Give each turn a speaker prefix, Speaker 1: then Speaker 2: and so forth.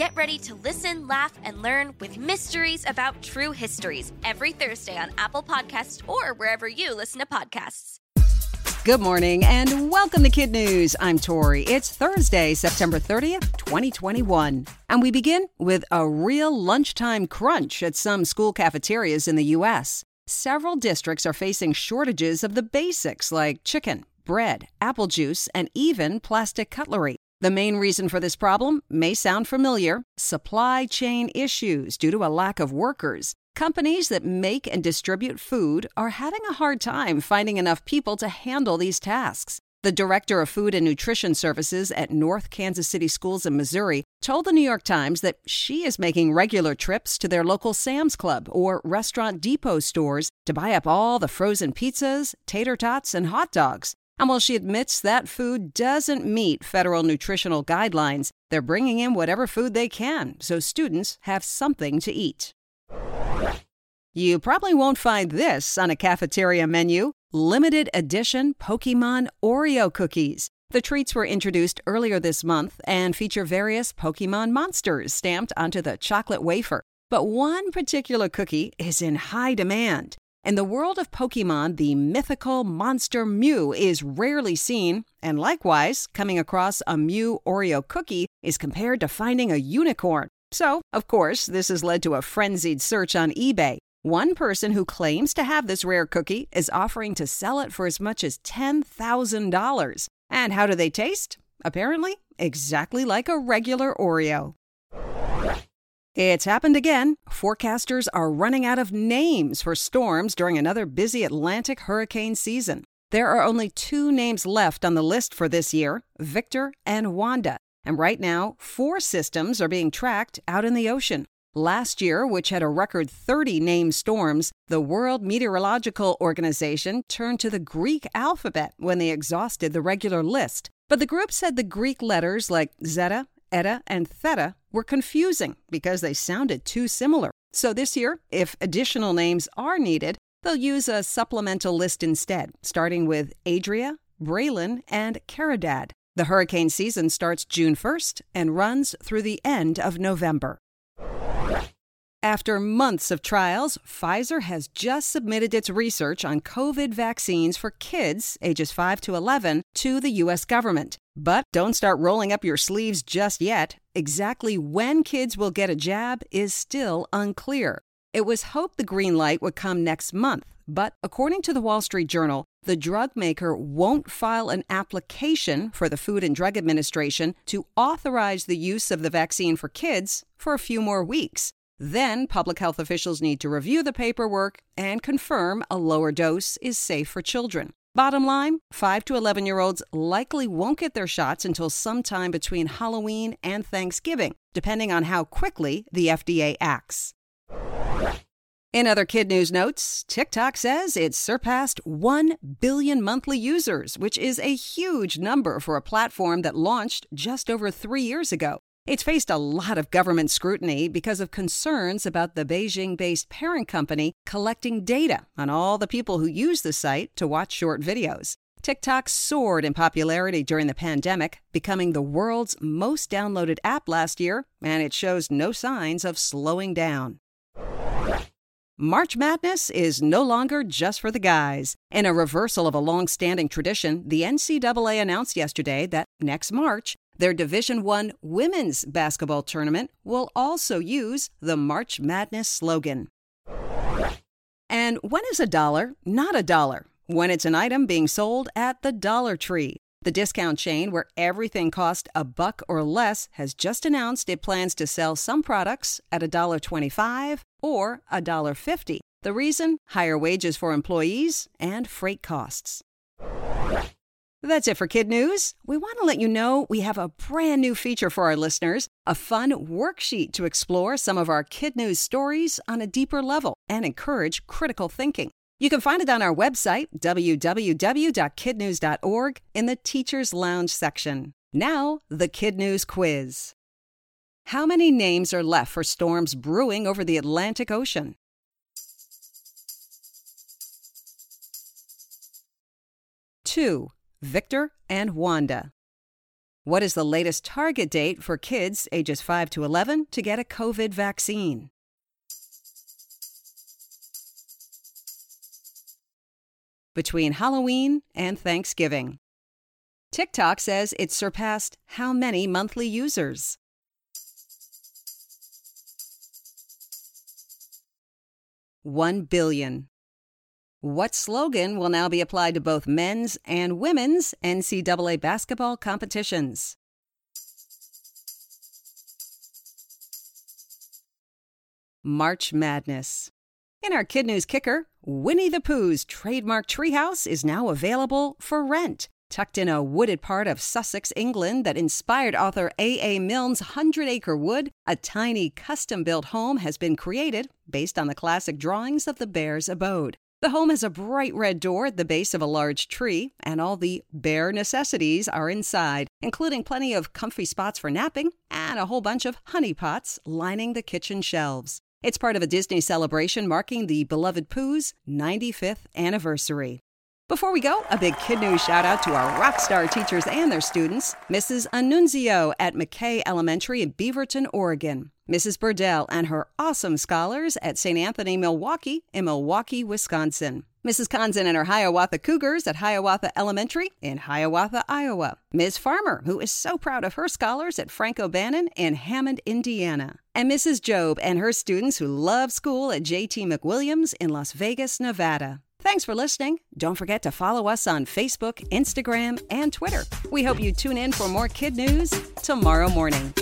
Speaker 1: Get ready to listen, laugh, and learn with Mysteries About True Histories every Thursday on Apple Podcasts or wherever you listen to podcasts.
Speaker 2: Good morning and welcome to Kid News. I'm Tori. It's Thursday, September 30th, 2021. And we begin with a real lunchtime crunch at some school cafeterias in the U.S. Several districts are facing shortages of the basics like chicken, bread, apple juice, and even plastic cutlery. The main reason for this problem may sound familiar supply chain issues due to a lack of workers. Companies that make and distribute food are having a hard time finding enough people to handle these tasks. The director of food and nutrition services at North Kansas City Schools in Missouri told the New York Times that she is making regular trips to their local Sam's Club or Restaurant Depot stores to buy up all the frozen pizzas, tater tots, and hot dogs. And while she admits that food doesn't meet federal nutritional guidelines, they're bringing in whatever food they can so students have something to eat. You probably won't find this on a cafeteria menu limited edition Pokemon Oreo cookies. The treats were introduced earlier this month and feature various Pokemon monsters stamped onto the chocolate wafer. But one particular cookie is in high demand. In the world of Pokemon, the mythical monster Mew is rarely seen, and likewise, coming across a Mew Oreo cookie is compared to finding a unicorn. So, of course, this has led to a frenzied search on eBay. One person who claims to have this rare cookie is offering to sell it for as much as $10,000. And how do they taste? Apparently, exactly like a regular Oreo. It's happened again. Forecasters are running out of names for storms during another busy Atlantic hurricane season. There are only two names left on the list for this year Victor and Wanda. And right now, four systems are being tracked out in the ocean. Last year, which had a record 30 named storms, the World Meteorological Organization turned to the Greek alphabet when they exhausted the regular list. But the group said the Greek letters like Zeta Eta, and Theta were confusing because they sounded too similar. So this year, if additional names are needed, they'll use a supplemental list instead, starting with Adria, Braylen, and Caridad. The hurricane season starts June 1st and runs through the end of November. After months of trials, Pfizer has just submitted its research on COVID vaccines for kids ages 5 to 11 to the U.S. government. But don't start rolling up your sleeves just yet. Exactly when kids will get a jab is still unclear. It was hoped the green light would come next month, but according to the Wall Street Journal, the drug maker won't file an application for the Food and Drug Administration to authorize the use of the vaccine for kids for a few more weeks. Then, public health officials need to review the paperwork and confirm a lower dose is safe for children. Bottom line 5 to 11 year olds likely won't get their shots until sometime between Halloween and Thanksgiving, depending on how quickly the FDA acts. In other kid news notes, TikTok says it's surpassed 1 billion monthly users, which is a huge number for a platform that launched just over three years ago. It's faced a lot of government scrutiny because of concerns about the Beijing based parent company collecting data on all the people who use the site to watch short videos. TikTok soared in popularity during the pandemic, becoming the world's most downloaded app last year, and it shows no signs of slowing down. March Madness is no longer just for the guys. In a reversal of a long standing tradition, the NCAA announced yesterday that next March, their Division 1 women's basketball tournament will also use the March Madness slogan. And when is a dollar not a dollar? When it's an item being sold at the Dollar Tree. The discount chain where everything costs a buck or less has just announced it plans to sell some products at $1.25 or $1.50. The reason? Higher wages for employees and freight costs. That's it for Kid News. We want to let you know we have a brand new feature for our listeners a fun worksheet to explore some of our Kid News stories on a deeper level and encourage critical thinking. You can find it on our website, www.kidnews.org, in the Teacher's Lounge section. Now, the Kid News Quiz. How many names are left for storms brewing over the Atlantic Ocean? Two, Victor and Wanda. What is the latest target date for kids ages 5 to 11 to get a COVID vaccine? Between Halloween and Thanksgiving. TikTok says it surpassed how many monthly users? One billion. What slogan will now be applied to both men's and women's NCAA basketball competitions? March Madness. In our Kid News Kicker, Winnie the Pooh's trademark treehouse is now available for rent. Tucked in a wooded part of Sussex, England, that inspired author A. A. Milne's Hundred Acre Wood, a tiny custom built home has been created based on the classic drawings of the bear's abode. The home has a bright red door at the base of a large tree, and all the bare necessities are inside, including plenty of comfy spots for napping and a whole bunch of honey pots lining the kitchen shelves. It's part of a Disney celebration marking the beloved Pooh's 95th anniversary. Before we go, a big kid news shout out to our rock star teachers and their students Mrs. Annunzio at McKay Elementary in Beaverton, Oregon, Mrs. Burdell and her awesome scholars at St. Anthony Milwaukee in Milwaukee, Wisconsin. Mrs. Conzen and her Hiawatha Cougars at Hiawatha Elementary in Hiawatha, Iowa. Ms. Farmer, who is so proud of her scholars at Frank O'Bannon in Hammond, Indiana. And Mrs. Job and her students who love school at JT McWilliams in Las Vegas, Nevada. Thanks for listening. Don't forget to follow us on Facebook, Instagram, and Twitter. We hope you tune in for more kid news tomorrow morning.